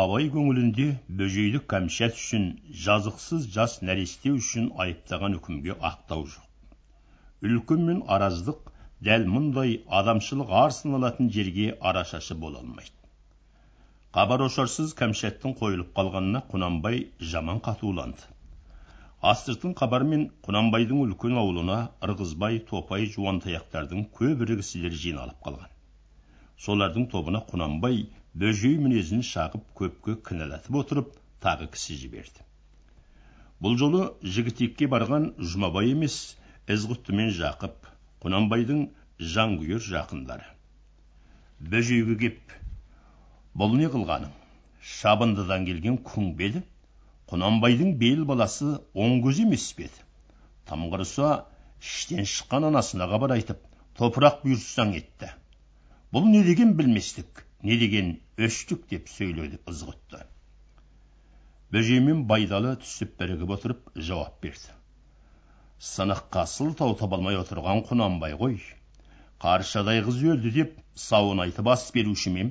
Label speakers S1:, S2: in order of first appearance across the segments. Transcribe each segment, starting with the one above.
S1: абай көңілінде бөжейді кәмшат үшін жазықсыз жас нәресте үшін айыптаған үкімге ақтау жоқ. Үлкен мен араздық дәл мұндай адамшылық арсын алатын жерге арашашы бола алмайды. Хабар ошарсыз кәмшаттың қойылып қалғанына құнанбай жаман қатуланды. Астыртын хабармен құнанбайдың үлкен аулына ырғызбай топай жуантаяқтардың көп ірі кісілер жиналып қалған. Солардың тобына құнанбай бөжей мінезін шағып көпке кінәлатып отырып тағы кісі жіберді бұл жолы жігітекке барған жұмабай емес ізғұтты мен жақып құнанбайдың жанкүйер жақындары бөжейге кеп бұл не қылғаның шабындыдан келген күң беді құнанбайдың бел баласы оң көз емес пе еді тым құрыса іштен шыққан анасына хабар айтып топырақ бұйыртсаң етті бұл не деген білместік не деген өштік деп сөйледі ызғұтты. Бөжей мен байдалы түсіп бірігіп отырып жауап берді. Сыныққа сылтау таба алмай отырған құнанбай ғой. Қаршадай қыз өлді деп сауын айтып ас беруші ме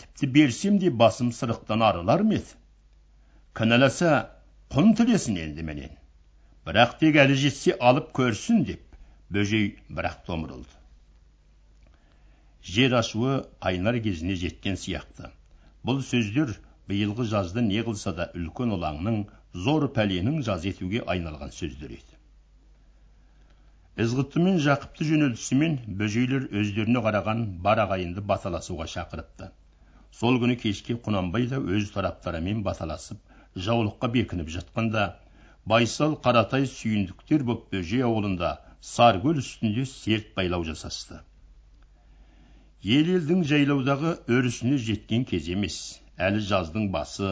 S1: тіпті берсем де басым сырықтан арылар ма еді? Құн тілесін енді менен. Бірақ тек әлі жетсе алып көрсін деп бөжей бірақ томырылды. Жер ашуы қайнар кезіне жеткен сияқты. Бұл сөздер биылғы жазды не қылса да үлкен ұлаңның зор пәленің жаз етуге айналған сөздер еді. Ізғұтты мен жақыпты жөнелтісімен бөжейлер өздеріне қараған бар ағайынды баталасуға шақырыпты. Сол күні кешке құнанбай да өз тараптарымен баталасып жаулыққа бекініп жатқанда байсал қаратай сүйіндіктер боп бөжей ауылында саркөл үстінде серт байлау жасасты. Ел елдің жайлаудағы өрісіне жеткен кез емес. Әлі жаздың басы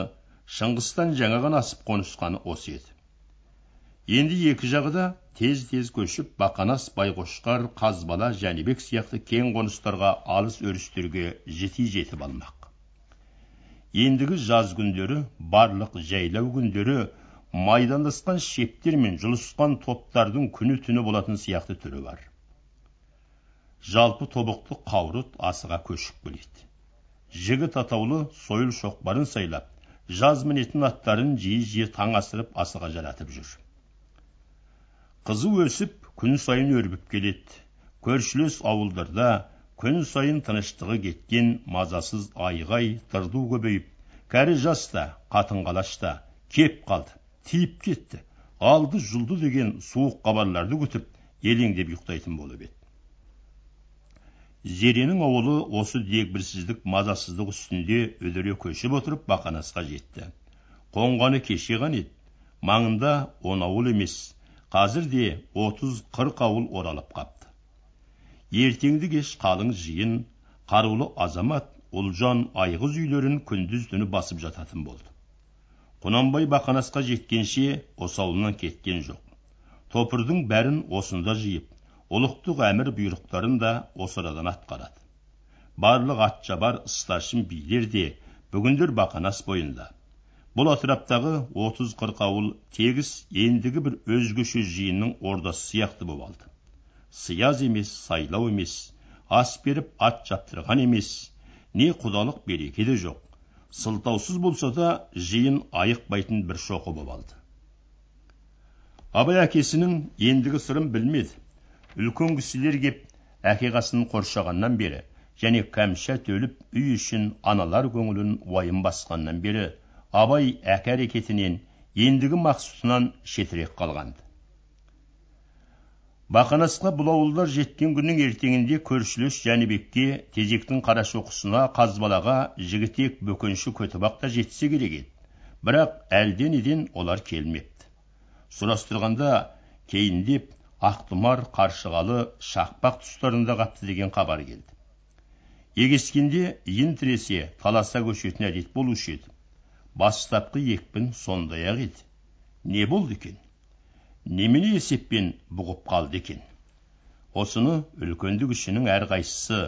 S1: шыңғыстан жаңа ғана асып қонысқаны осы еді. Енді екі жағы да тез тез көшіп бақанас байқошқар қазбала жәнібек сияқты кең қоныстарға алыс өрістерге жети жетіп алмақ. Ендігі жаз күндері барлық жайлау күндері майдандасқан шептер мен жұлысқан топтардың күні түні болатын сияқты түрі бар. Жалпы тобықты қаурыт асыға көшіп келеді. Жігіт атаулы сойыл шоқпарын сайлап жаз мінетін аттарын жиі жиі таң асырып асыға жаратып жүр. Қызу өсіп күн сайын өрбіп келеді. Көршілес ауылдарда күн сайын тыныштығы кеткен мазасыз айғай дырду көбейіп кәрі жас та қатын қалаш та кеп қалды тиіп кетті. Алды жұлды деген суық хабарларды күтіп елеңдеп ұйықтайтын болып еді. Зеренің ауылы осы дегбірсіздік мазасыздық үстінде үдере көшіп отырып бақанасқа жетті. Қонғаны кеше ғана еді. Маңында он ауыл емес қазір де отыз қырық ауыл оралып қапты. Ертеңді кеш қалың жиын қарулы азамат ұлжан айғыз үйлерін күндіз түні басып жататын болды. Құнанбай бақанасқа жеткенше осы ауылынан кеткен жоқ. Топырдың бәрін осында жиып ұлықтық әмір бұйрықтарын да осы арадан атқарады барлық атшабар старшын билер де бүгіндер бақанас бойында бұл атыраптағы отыз қырық ауыл тегіс ендігі бір өзгеше жиынның ордасы сияқты боп алды сияз емес сайлау емес ас беріп ат жаптырған емес не құдалық береке де жоқ сылтаусыз болса да жиын айықпайтын бір шоқы боп алды абай әкесінің ендігі сырын білмеді үлкен кісілер кеп әке қасын қоршағаннан бері және кәмшат өліп үй ішін аналар көңілін уайым басқаннан бері абай әке әрекетінен ендігі мақсұтынан шетірек қалған. Бақанасқа бұл ауылдар жеткен күннің ертеңінде көршілес жәнібекке тезектің қарашоқысына қазбалаға жігітек бөкенші көтібақ та жетсе керек еді. Бірақ әлденеден олар келмепті. Сұрастырғанда кейіндеп ақтұмар қаршығалы шақпақ тұстарында қапты деген хабар келді. Егескенде иін тіресе таласа көшетін әдет болушы еді. Бастапқы екпін сондай ақ еді. Не болды екен? Немене есеппен бұғып қалды екен? Осыны үлкенді кішінің әрқайсысы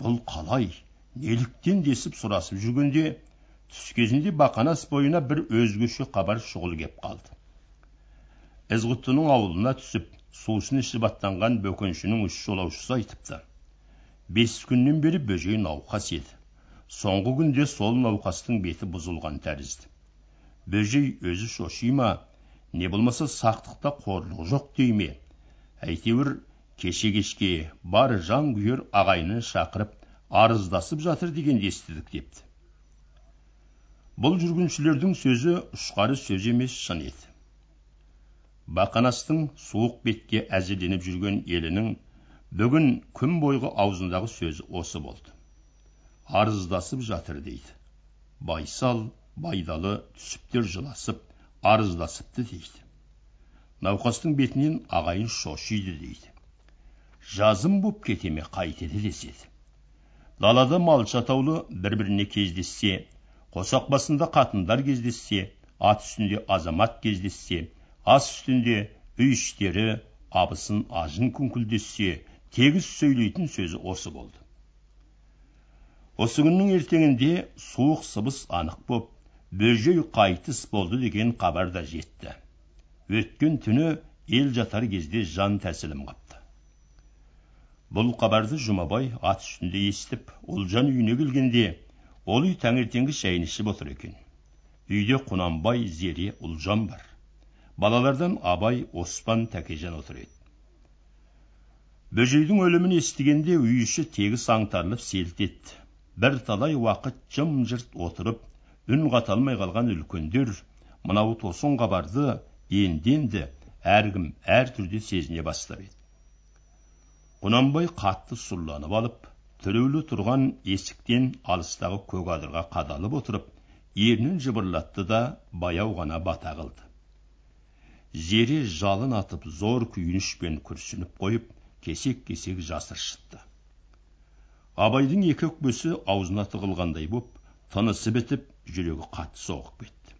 S1: бұл қалай? неліктен десіп сұрасып жүргенде түс кезінде бақанас бойына бір өзгеше хабар шұғыл кеп қалды. Ізғұттының ауылына түсіп сусын ішіп аттанған бөкеншінің үш жолаушысы айтыпты. Бес күннен бері бөжей науқас еді. Соңғы күнде сол науқастың беті бұзылған тәрізді. Бөжей өзі шоши ма? Не болмаса сақтықта қорлық жоқ дей ме? Әйтеуір кеше кешке бар жан күйер ағайынын шақырып арыздасып жатыр дегенді естідік депті. Бұл жүргіншілердің сөзі ұшқары сөз емес шын еді. Бақанастың суық бетке әзірленіп жүрген елінің бүгін күн бойғы аузындағы сөзі осы болды. Арыздасып жатыр дейді. Байсал байдалы түсіптер жыласып арыздасыпты дейді. Науқастың бетінен ағайын шошиды дейді. Жазым боп кете ме қайтеді деседі. Далада малшы атаулы бір біріне кездессе қосақ басында қатындар кездессе ат үстінде азамат кездессе ас үстінде үй іштері абысын ажын күңкілдессе тегіс сөйлейтін сөзі осы болды. Осы күннің ертеңінде суық сыбыс анық боп бөжей қайтыс болды деген хабар да жетті. Өткен түні ел жатар кезде жан тәсілім қапты. Бұл хабарды жұмабай ат үстінде естіп ұлжан үйіне келгенде ол үй таңертеңгі шайын ішіп отыр екен. Үйде құнанбай зере ұлжан бар. Балалардан абай оспан тәкежан отыр еді. Бөжейдің өлімін естігенде үй іші тегіс аңтарылып селт етті. Бірталай уақыт жым жырт отырып үн қата алмай қалған үлкендер мынау тосын хабарды енді енді әркім әр түрде сезіне бастап еді құнанбай қатты сұрланып алып түрулі тұрған есіктен алыстағы көк адырға қадалып отырып ернін жыбырлатты да баяу ғана бата қылды. Зере жалын атып зор күйінішпен күрсініп қойып кесек кесек жас ыршытты абайдың екі өкпесі аузына тығылғандай боп тынысы бітіп жүрегі қатты соғып кетті.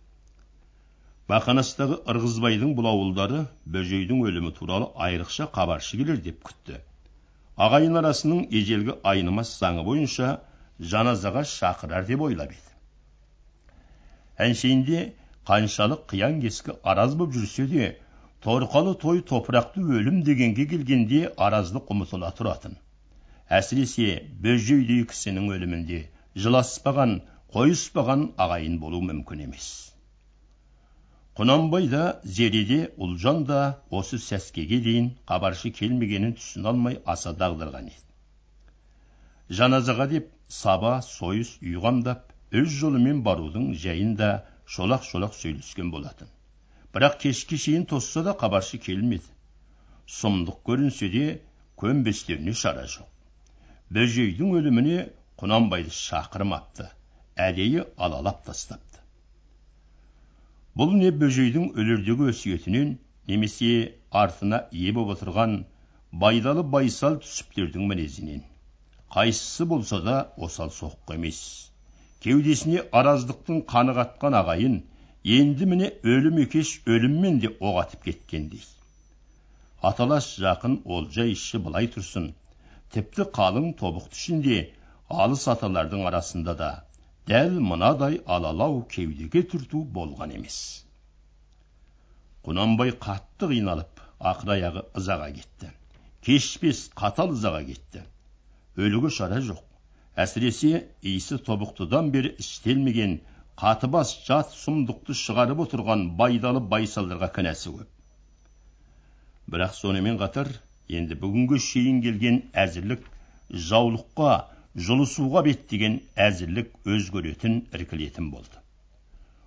S1: Бақанастағы ырғызбайдың бұл ауылдары бөжейдің өлімі туралы айрықша хабаршы келер деп күтті. Ағайын арасының ежелгі айнымас заңы бойынша жаназаға шақырар деп ойлап еді. Әншейінде қаншалық қиян кескі араз боп жүрсе де торқалы той топырақты өлім дегенге келгенде араздық ұмытыла тұратын. Әсіресе бөжейдей кісінің өлімінде жыласпаған қойыспаған ағайын болу мүмкін емес. Құнанбай да зереде ұлжан да осы сәскеге дейін хабаршы келмегенін түсіне алмай аса дағдырған еді. Жаназаға деп саба сойыс үй қамдап өз жолымен барудың жайын да шолақ шолақ сөйлескен болатын. Бірақ кешке шейін тосса да хабаршы келмеді. Сұмдық көрінсе де көнбестеріне шара жоқ. Бөжейдің өліміне құнанбайды шақырмапты әдейі алалап тастапты. Бұл не бөжейдің өлердегі өсиетінен немесе артына ие боп отырған байдалы байсал түсіптердің мінезінен. Қайсысы болса да осал соққы емес. Кеудесіне араздықтың қаны қатқан ағайын енді міне өлім екеш өліммен де оқ атып кеткендей. Аталас жақын олжа іші былай тұрсын. Тіпті қалың тобықты ішінде алыс аталардың арасында да дәл мынадай алалау кеудеге түрту болған емес құнанбай қатты қиналып ақыр аяғы ызаға кетті. Кешпес қатал ызаға кетті. Өлігі шара жоқ. Әсіресе иісі тобықтыдан бері істелмеген қатыбас жат сұмдықты шығарып отырған байдалы байсалдарға кінәсі көп. Бірақ сонымен қатар енді бүгінгі шейін келген әзірлік жаулыққа жұлысуға беттеген әзірлік өзгеретін іркілетін болды.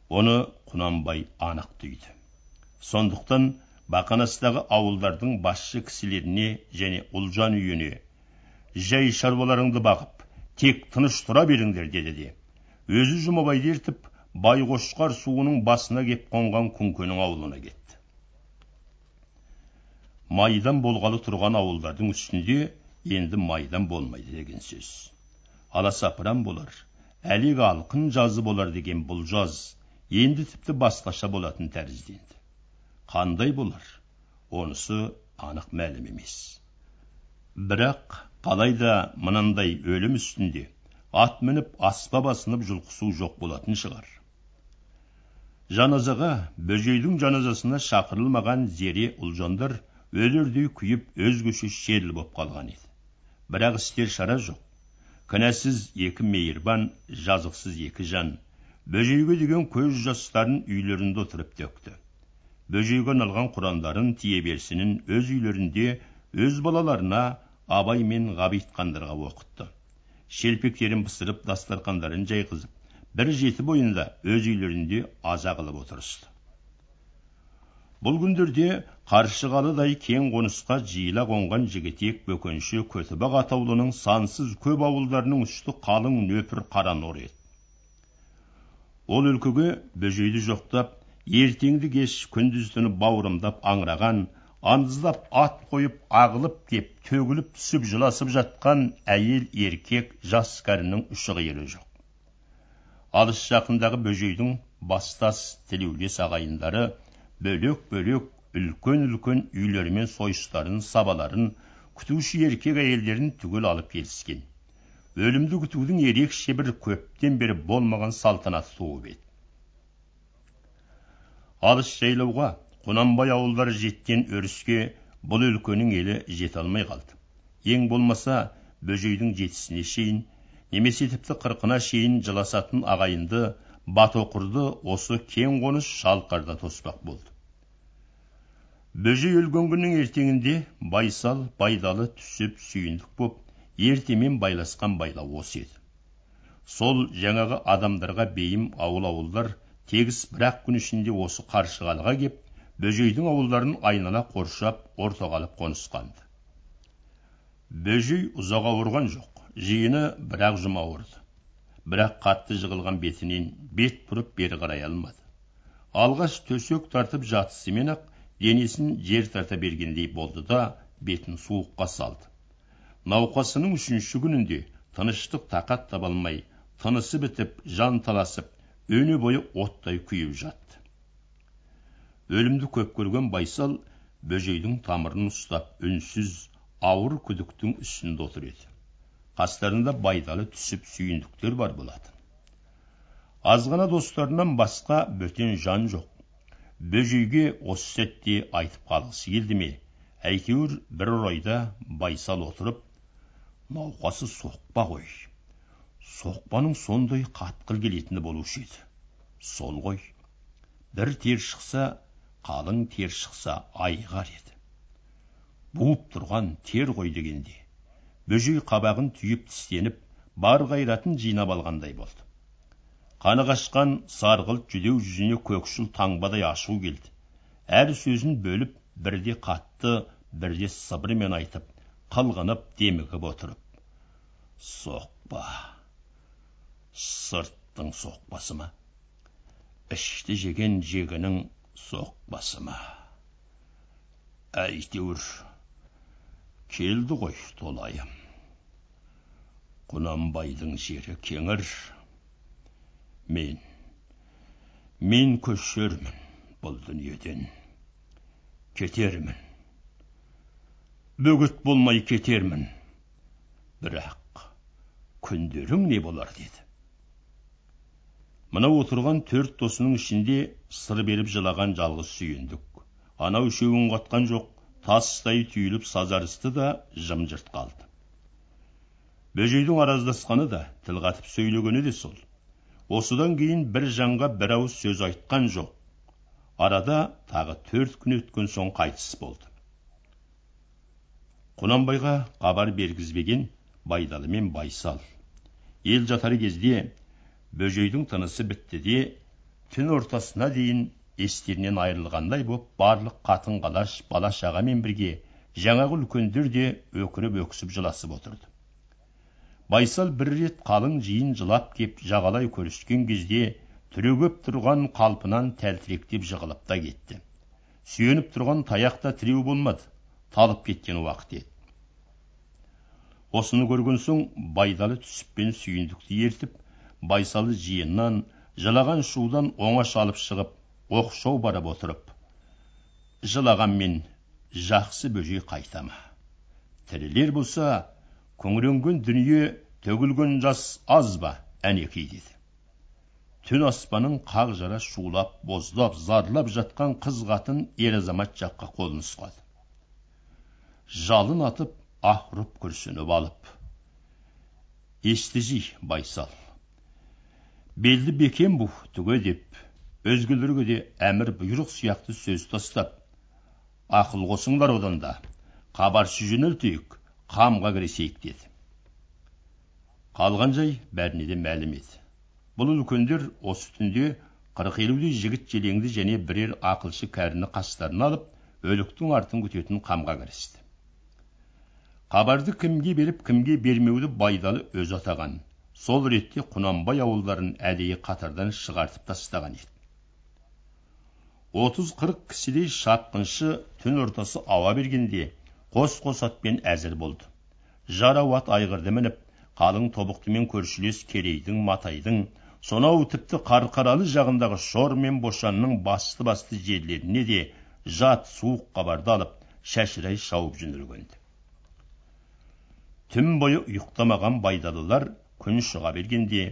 S1: Оны құнанбай анық түйді. Сондықтан бақанастағы ауылдардың басшы кісілеріне және ұлжан үйіне жай шаруаларыңды бағып тек тыныш тұра беріңдер деді де. Өзі жұмабайды ертіп байқошқар суының басына кеп қонған күнкенің ауылына кетті. Майдан болғалы тұрған ауылдардың үстінде енді майдан болмайды деген сөз. Аласапыран болар әлек алқын жазы болар деген бұл жаз енді тіпті басқаша болатын тәрізденді қандай болар? Онысы анық мәлім емес. Бірақ қалайда мынандай өлім үстінде ат мініп аспа басынып жұлқысу жоқ болатын шығар. Жаназаға бөжейдің жаназасына шақырылмаған зере ұлжандар өлердей күйіп өзгеше шерлі боп қалған еді. Бірақ істер шара жоқ. Кінәсіз екі мейірбан жазықсыз екі жан бөжейге деген көз жастарын үйлерінде отырып төкті. Бөжейге арналған құрандарын тие берсінін өз үйлерінде өз балаларына абай мен ғабит хандарға оқытты. Шелпектерін пысырып дастархандарын жайғызып бір жеті бойында өз үйлерінде аза қылып отырысты. Бұл күндерде қаршығалыдай кең қонысқа жиыла қонған жігітек бөкенші көтібақ атаулының сансыз көп ауылдарының үсті қалың нөпір қара нор еді. Ол өлкеге бөжейді жоқтап ертеңді кеш күндіз түні бауырымдап аңыраған андыздап ат қойып ағылып кеп төгіліп түсіп жыласып жатқан әйел еркек жас кәрінің ұшы қиыры жоқ. Алыс жақындағы бөжейдің бастас тілеулес ағайындары бөлек бөлек үлкен үлкен үйлері мен сойыстарын сабаларын күтуші еркек әйелдерін түгел алып келіскен. Өлімді күтудің ерекше бір көптен бері болмаған салтанаты туып еді. Алыс жайлауға құнанбай ауылдары жеткен өріске бұл өлкенің елі жете алмай қалды. Ең болмаса бөжейдің жетісіне шейін немесе тіпті қырқына шейін жыласатын ағайынды батоқырды осы кең қоныс шалқарда тоспақ болды. Бөжей өлген күннің ертеңінде байсал байдалы түсіп сүйіндік боп ертемен байласқан байлау осы еді. Сол жаңағы адамдарға бейім ауыл ауылдар тегіс бір ақ күн ішінде осы қаршығалыға кеп бөжейдің ауылдарын айнала қоршап ортаға алып қонысқан. Бөжей ұзақ ауырған жоқ жиыны бір ақ жұма ауырды. Бірақ қатты жығылған бетінен бет бұрып бері қарай алмады. Алғаш төсек тартып жатысымен ақ денесін жер тарта бергендей болды да бетін суыққа салды. Науқасының үшінші күнінде тыныштық тақат таба алмай тынысы бітіп жан таласып өне бойы оттай күйіп жатты. Өлімді көп көрген байсал бөжейдің тамырын ұстап үнсіз ауыр күдіктің үстінде отыр еді. Қастарында байдалы түсіп сүйіндіктер бар болатын. Азғана достарынан басқа бөтен жан жоқ. Бөжейге осы сәтте айтып қалғысы келді ме? Әйтеуір бір орайда байсал отырып науқасы соқпа ғой. Соқпаның сондай қатқыл келетіні болушы еді. Сол ғой. Бір тер шықса қалың тер шықса айғар еді. Буып тұрған тер ғой дегенде бөжей қабағын түйіп тістеніп бар қайратын жинап алғандай болды. Қаны қашқан сарғылт жүдеу жүзіне көкшіл таңбадай ашу келді. Әр сөзін бөліп бірде қатты бірде сыбырмен айтып қылғынып демігіп отырып. Соқпа! Сырттың соқпасы ма? Ішті жеген жегінің соқпасы ма әйтеуір келді ғой толайым. Құнанбайдың жері кеңір. Мен мен көшермін бұл дүниеден. Кетермін. Бөгет болмай кетермін. Бірақ күндерің не болар деді. Мынау отырған төрт досының ішінде сыр беріп жылаған жалғыз сүйіндік. Анау үшеуін қатқан жоқ тастай түйіліп сазарысты да жым жырт қалды. Бөжейдің араздасқаны да тіл қатып сөйлегені де сол. Осыдан кейін бір жанға бір ауыз сөз айтқан жоқ. Арада тағы төрт күн өткен соң қайтыс болды. Құнанбайға хабар бергізбеген байдалы мен байсал. Ел жатар кезде бөжейдің тынысы бітті де түн ортасына дейін естерінен айырылғандай боп барлық қатын қалаш бала шағамен бірге жаңағы үлкендер де өкіріп өксіп жыласып отырды. Байсал бір рет қалың жиын жылап кеп жағалай көріскен кезде түрегеп тұрған қалпынан тәлтіректеп жығылып та кетті. Сүйеніп тұрған таяқ та тіреу болмады талып кеткен уақыт еді. Осыны көрген соң байдалы түсіппен сүйіндікті ертіп байсалы жиыннан жылаған шудан оңаша алып шығып оқшау барып отырып жылағанмен жақсы бөжей қайта ма тірілер болса күңіренген дүние төгілген жас аз ба әнекей деді. Түн аспанын қақ жара шулап боздап зарлап жатқан қыз қатын ер азамат жаққа қолын нұсқады жалын атып аһ ұрып күрсініп алып естижи байсал белді бекем бұ түге деп өзгелерге де әмір бұйрық сияқты сөз тастап ақыл қосыңдар одан да хабаршы жөнелтейік қамға кірісейік деді қалған жай бәріне де мәлім еді бұл үлкендер осы түнде қырық елудей жігіт желеңді және бірер ақылшы кәріні қастарына алып өліктің артын күтетін қамға кірісті хабарды кімге беріп кімге бермеуді байдалы өзі атаған сол ретте құнанбай ауылдарын әдейі қатардан шығартып тастаған еді. отыз қырық кісідей шапқыншы түн ортасы ауа бергенде қос қос атпен әзір болды. Жарау ат айғырды мініп қалың тобықтымен көршілес керейдің матайдың сонау тіпті қарқаралы жағындағы шор мен бошанның басты басты жерлеріне де жат суық хабарды алып шашырай шауып жөнелген түн бойы ұйықтамаған байдалылар күн шыға бергенде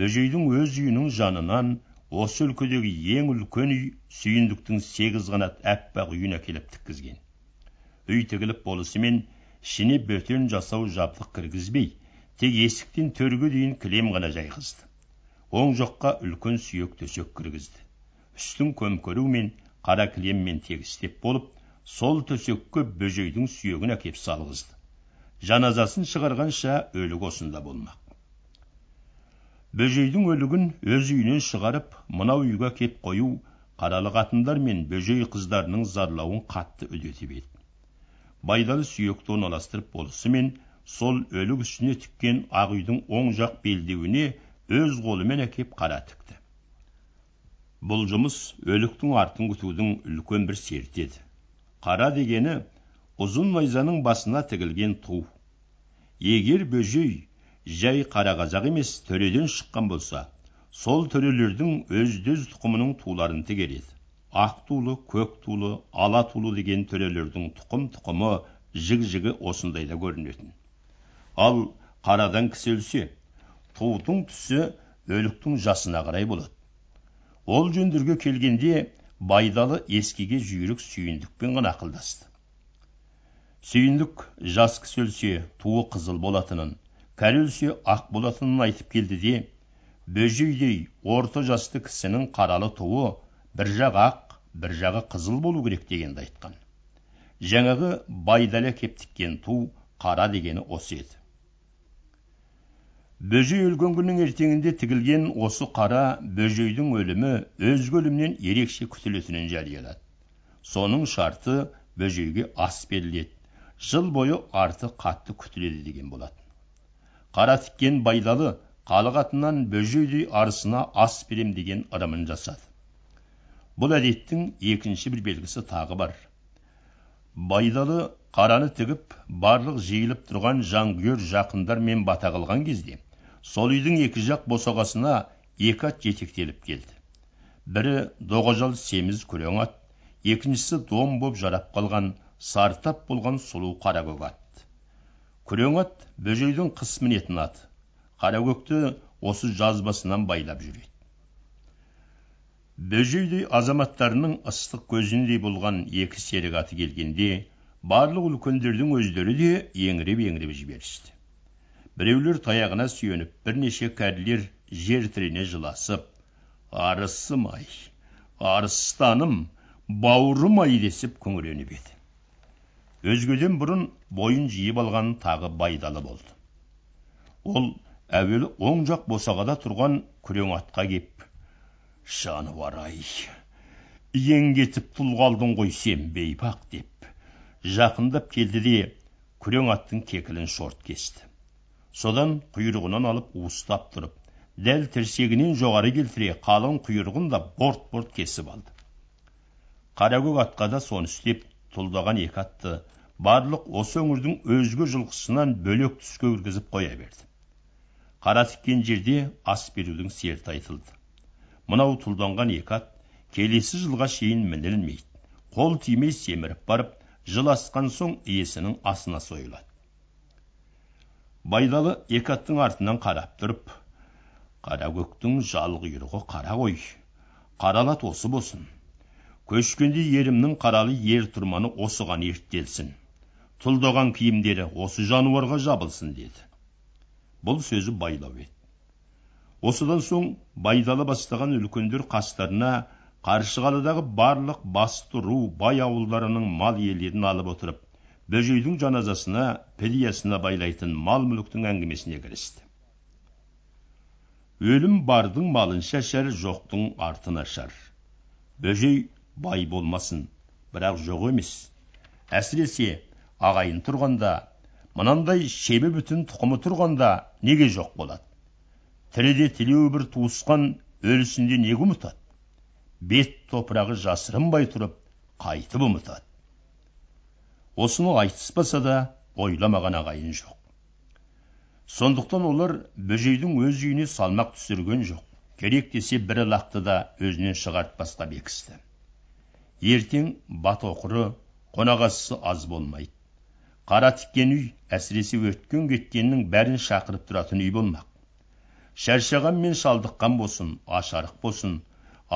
S1: бөжейдің өз үйінің жанынан осы өлкедегі ең үлкен үй сүйіндіктің сегіз қанат аппақ үйін әкеліп тіккізген үй тігіліп болысымен ішіне бөтен жасау жабдық кіргізбей тек есіктен төрге дейін кілем ғана жайғызды оң жаққа үлкен сүйек төсек кіргізді үстін көмкерумен қара кілеммен тегістеп болып сол төсекке бөжейдің сүйегін әкеп салғызды жаназасын шығарғанша өлік осында болмақ бөжейдің өлігін өз үйінен шығарып мынау үйге кеп қою қаралы қатындар мен бөжей қыздарының зарлауын қатты үдетіп еді. Байдалы сүйекті орналастырып болысымен сол өлік үстіне тіккен ақ үйдің оң жақ белдеуіне өз қолымен әкеп қара тікті. Бұл жұмыс өліктің артын күтудің үлкен бір серті еді. Қара дегені ұзын найзаның басына тігілген ту. Егер бөжей жай қара қазақ емес төреден шыққан болса сол төрелердің өзді-өз тұқымының туларын тігер еді ақ тулы көк тулы ала тулы деген төрелердің тұқым тұқымы жік жігі осындайда көрінетін. Ал қарадан кісі өлсе тудың түсі өліктің жасына қарай болады. Ол жөндерге келгенде байдалы ескіге жүйрік сүйіндікпен ғана ақылдасты. Сүйіндік жас кісі өлсе туы қызыл болатынын кәрі өлсе ақ болатынын айтып келді де бөжейдей орта жасты кісінің қаралы туы бір жағы ақ бір жағы қызыл болу керек дегенді айтқан. Жаңағы байдалы әкеп тіккен ту қара дегені осы еді. Бөжей өлген күннің ертеңінде тігілген осы қара бөжейдің өлімі өзге өлімнен ерекше күтілетінін жариялады. Соның шарты бөжейге ас беріледі. Жыл бойы арты қатты күтіледі деген болатын. Қара тіккен байдалы халық атынан бөжейдей арысына ас берем деген ырымын жасады. Бұл әдеттің екінші бір белгісі тағы бар. Байдалы қараны тігіп барлық жиылып тұрған жанкүйер жақындармен бата қылған кезде сол үйдің екі жақ босағасына екі ат жетектеліп келді. Бірі доғажал семіз күрең ат екіншісі дом боп жарап қалған сартап болған сұлу қаракөк ат. Күрең ат бөжейдің қыс мінетін аты қаракөкті осы жазбасынан байлап жүреді. Бөжейдей азаматтарының ыстық көзіндей болған екі серік аты келгенде барлық үлкендердің өздері де еңіреп еңіреп жіберісті. Біреулер таяғына сүйеніп бірнеше кәрілер жер тірене жыласып арысым ай арыстаным бауырым ай десіп күңіреніп еді. Өзгеден бұрын бойын жиып алған тағы байдалы болды. Ол әуелі оң жақ босағада тұрған күрең атқа кеп жануар ай ең кетіп тұл қалдың ғой сен бейбақ деп жақындап келді де күрең аттың кекілін шорт кесті. Содан құйрығынан алып уыстап тұрып дәл тірсегінен жоғары келтіре қалың құйрығын да борт борт кесіп алды. Қаракөк атқа да соны істеп тұлдаған екі атты барлық осы өңірдің өзге жылқысынан бөлек түске кіргізіп қоя берді. Қара тіккен жерде ас берудің серті айтылды. Мынау тұлданған екі ат келесі жылға шейін мінілмейді. Қол тимей семіріп барып жыл асқан соң иесінің асына сойылады. Байдалы екі аттың артынан қарап тұрып қара көктің жал құйрығы қара ғой қаралат осы болсын көшкенде ерімнің қаралы ер тұрманы осыған ерттелсін тұлдаған киімдері осы жануарға жабылсын деді. Бұл сөзі байлау еді. Осыдан соң байдалы бастаған үлкендер қастарына қаршығалыдағы барлық басты ру бай ауылдарының мал иелерін алып отырып бөжейдің жаназасына пілиясына байлайтын мал мүліктің әңгімесіне кірісті. Өлім бардың малын шашар жоқтың артын ашар. Бөжей бай болмасын. Бірақ жоқ емес. Әсіресе ағайын тұрғанда мынандай шебі бүтін тұқымы тұрғанда неге жоқ болады? Тіріде тілеуі бір туысқан өлісінде неге ұмытады? Бет топырағы жасырынбай тұрып қайтып ұмытады. Осыны айтыспаса да ойламаған ағайын жоқ. Сондықтан олар бөжейдің өз үйіне салмақ түсірген жоқ. Керек десе бірі лақты да өзінен шығартпасқа бекісті. Ертең бат оқыры қонақасысы аз болмайды. Қара тіккен үй әсіресе өткен кеткеннің бәрін шақырып тұратын үй болмақ. Шаршаған мен шалдыққан болсын ашарық болсын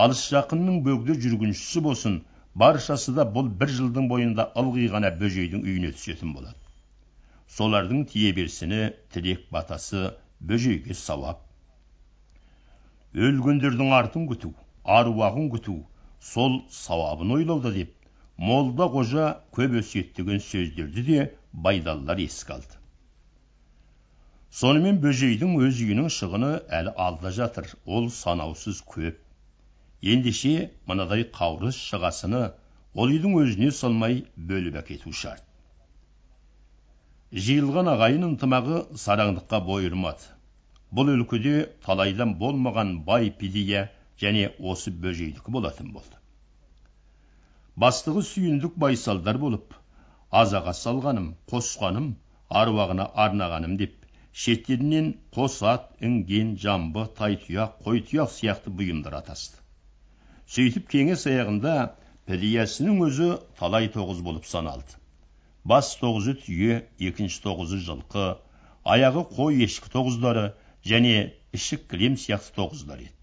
S1: алыс жақынның бөгде жүргіншісі болсын баршасы да бұл бір жылдың бойында ылғи ғана бөжейдің үйіне түсетін болады. Солардың тие берсіні тілек батасы бөжейге сауап. Өлгендердің артын күту аруағын күту сол сауабын ойлауда деп молда қожа көп өсиеттеген сөздерді де байдалылар еске алды. Сонымен бөжейдің өз үйінің шығыны әлі алда жатыр ол санаусыз көп. Ендеше мынадай қаурыз шығасыны ол үйдің өзіне салмай бөліп әкету шарт. Жиылған ағайын ынтымағы сараңдыққа бой ұрмады бұл өлкеде талайдан болмаған бай пидия және осы бөжейдікі болатын болды. Бастығы сүйіндік байсалдар болып азаға салғаным қосқаным аруағына арнағаным деп шеттерінен қос ат інген жамбы тайтұяқ қойтұяқ сияқты бұйымдар атасты. Сөйтіп кеңес аяғында пілиясының өзі талай тоғыз болып саналды. Бас тоғызы түйе екінші тоғызы жылқы аяғы қой ешкі тоғыздары және ішік кілем сияқты тоғыздар еді.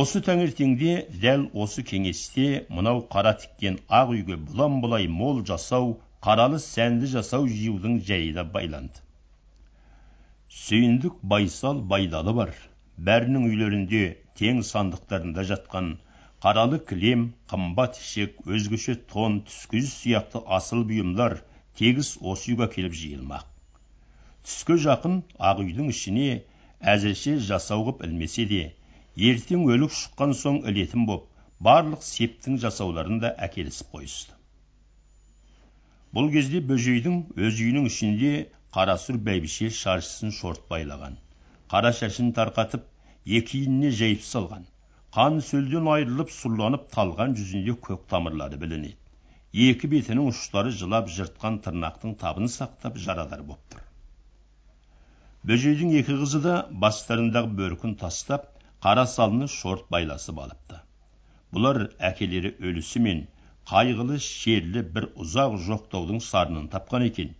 S1: Осы таңертеңде дәл осы кеңесте мынау қара тіккен ақ үйге бұлан бұлай мол жасау қаралы сәнді жасау жиюдың жайы да байланды. Сүйіндік байсал байдалы бар. Бәрінің үйлерінде тең сандықтарында жатқан қаралы кілем қымбат ішек өзгеше тон түскүз сияқты асыл бұйымдар тегіс осы үйге келіп жиылмақ. Түске жақын ақ үйдің ішіне әзірше жасау қып ілмесе де ертең өлік шыққан соң ілетін боп барлық септің жасауларын да әкелісіп қойысты. Бұл кезде бөжейдің өз үйінің ішінде қарасұр бәйбіше шаршысын шорт байлаған. Қара шашын тарқатып екі иініне жайып салған. Қан сөлден айырылып сұрланып талған жүзінде көк тамырлары білінеді. Екі бетінің ұштары жылап жыртқан тырнақтың табын сақтап жарадар боп тұр. Бөжейдің екі қызы да бастарындағы бөркін тастап қара салыны шорт байласып алыпты. Бұлар әкелері өлісімен қайғылы шерлі бір ұзақ жоқтаудың сарынын тапқан екен.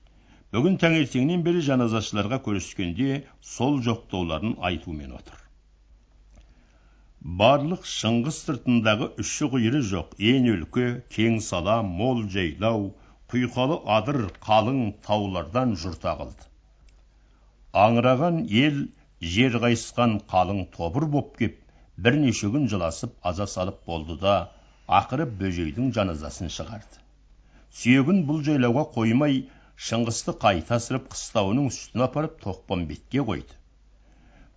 S1: Бүгін таңертеңнен бері жаназашыларға көріскенде сол жоқтауларын айтумен отыр. Барлық шыңғыс сыртындағы үші құйры жоқ. Ен өлке кең сала мол жайлау құйқалы адыр қалың таулардан жұрт ағылды. Аңыраған ел жер қайысқан қалың тобыр боп кеп бірнеше күн жыласып аза салып болды да ақыры бөжейдің жаназасын шығарды. Сүйегін бұл жайлауға қоймай шыңғысты қайта асырып қыстауының үстіне апарып тоқпамбетке қойды.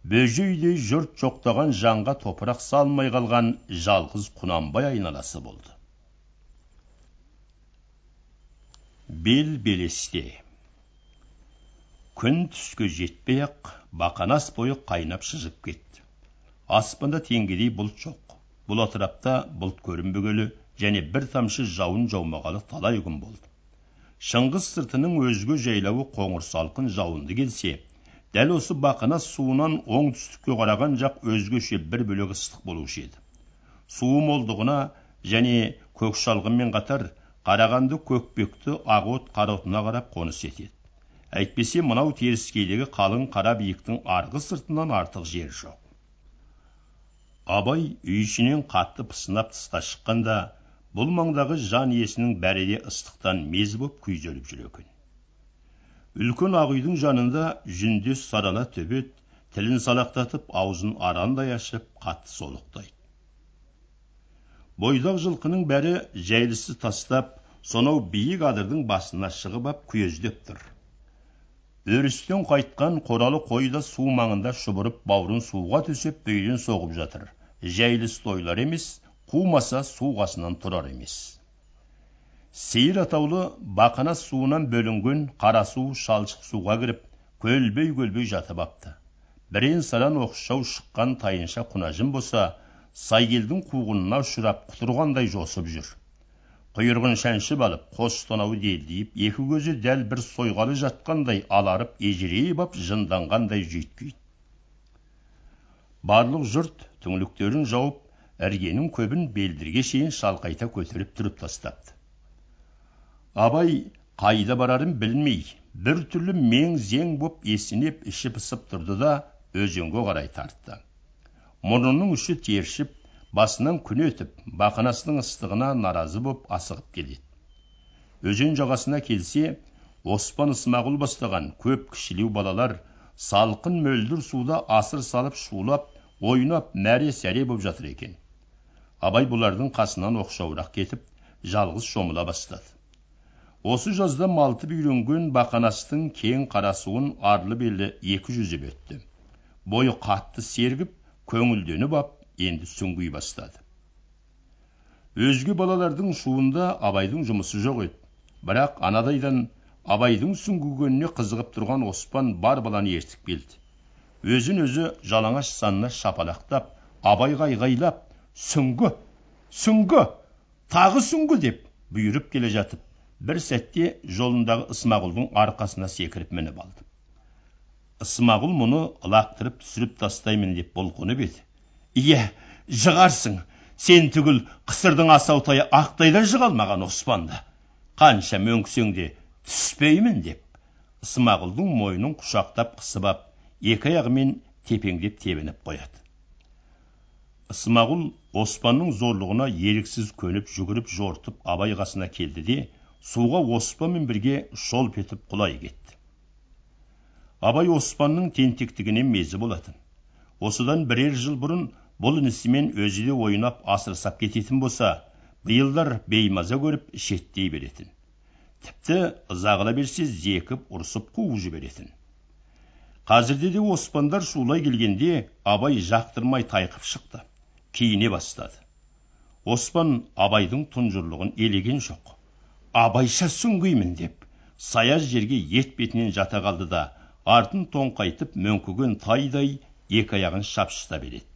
S1: Бөжейдей жұрт жоқтаған жанға топырақ салмай қалған жалғыз құнанбай айналасы болды. Бел белесте күн түске жетпей ақ бақанас бойы қайнап шыжып кетті. Аспанда теңгедей бұлт жоқ. Бұл атырапта бұлт көрінбегелі және бір тамшы жауын жаумағалы талай күн болды. Шыңғыс сыртының өзге жайлауы қоңыр салқын жауынды келсе дәл осы бақанас суынан оңтүстікке қараған жақ өзгеше бір бөлек ыстық болушы еді. Суы молдығына және көк шалғынмен қатар қарағанды көкпекті ағот қаротына қарап қоныс етеді. Әйтпесе мынау теріскейдегі қалың қара биіктің арғы сыртынан артық жер жоқ. Абай үй ішінен қатты пысынап тысқа шыққанда бұл маңдағы жан иесінің бәрі де ыстықтан мез боп күйзеліп жүр екен. Үлкен ақ үйдің жанында жүндес сарала төбет тілін салақтатып аузын арандай ашып қатты солықтайды бойдақ жылқының бәрі жәйлісі тастап сонау биік адырдың басына шығып ап күездеп тұр. Өрістен қайтқан қоралы қой да су маңында шұбырып бауырын суға төсеп бүйірін соғып жатыр. Жәйліс тойлар емес қумаса су қасынан тұрар емес. Сейір атаулы бақанас суынан бөлінген қара су шалшық суға кіріп көлбей көлбей жатып апты. Бірен саран оқшау шыққан тайынша құнажын болса сайгелдің қуғынына ұшырап құтырғандай жосып жүр. Құйрығын шәншіп алып қос танауы делдиіп екі көзі дәл бір сойғалы жатқандай аларып ежірейіп ап жынданғандай жүйткиді. Барлық жұрт түңліктерін жауып іргенің көбін белдірге шейін шалқайта көтеріп түріп тастапты. Абай қайда барарын білмей бір түрлі мең зең боп есінеп іші пысып тұрды да өзенге қарай тартты. Мұрнының ұшы тершіп басынан күн өтіп бақанасының ыстығына наразы боп асығып келеді. Өзен жағасына келсе оспан ысмағұл бастаған көп кішілеу балалар салқын мөлдір суда асыр салып шулап ойнап мәре сәре боп жатыр екен. Абай бұлардың қасынан оқшауырақ кетіп жалғыз шомыла бастады. Осы жазда малтып үйренген бақанастың кең қарасуын арлы берлі екі жүзіп өтті. Бойы қатты сергіп көңілденіп ап енді сүңги бастады өзге балалардың шуында абайдың жұмысы жоқ еді. Бірақ анадайдан абайдың сүңгігеніне қызығып тұрған оспан бар баланы ертіп келді өзін өзі жалаңаш санына шапалақтап абайға айғайлап сүңгі сүңгі тағы сүңгі деп бұйырып келе жатып бір сәтте жолындағы ысмағұлдың арқасына секіріп мініп алды ысмағұл мұны лақтырып түсіріп тастаймын деп бұлқынып еді иә жығарсың. Сен түгіл қысырдың асаутайы ақтайда жыға алмаған оспанды. Қанша мөңкісең де түспеймін деп. Ысмағұлдың мойнын құшақтап қысып ап екі аяғымен тепеңдеп тебініп қояды. Ысмағұл оспанның зорлығына еріксіз көніп жүгіріп жортып абай қасына келді де суға оспанмен бірге шолп етіп құлай кетті. Абай оспанның тентектігінен мезі болатын. Осыдан бірер жыл бұрын бұл інісімен өзі де ойнап асырсап кететін болса биылдар беймаза көріп шеттей беретін. Тіпті ыза берсе зекіп ұрсып қуып жіберетін. Қазірде де оспандар шулай келгенде абай жақтырмай тайқып шықты киіне бастады. Оспан абайдың тұнжырлығын елеген жоқ. Абайша сүңгимін деп саяз жерге етбетінен жата қалды да артын тоңқайтып мөңкіген тайдай екі аяғын шапшыта береді.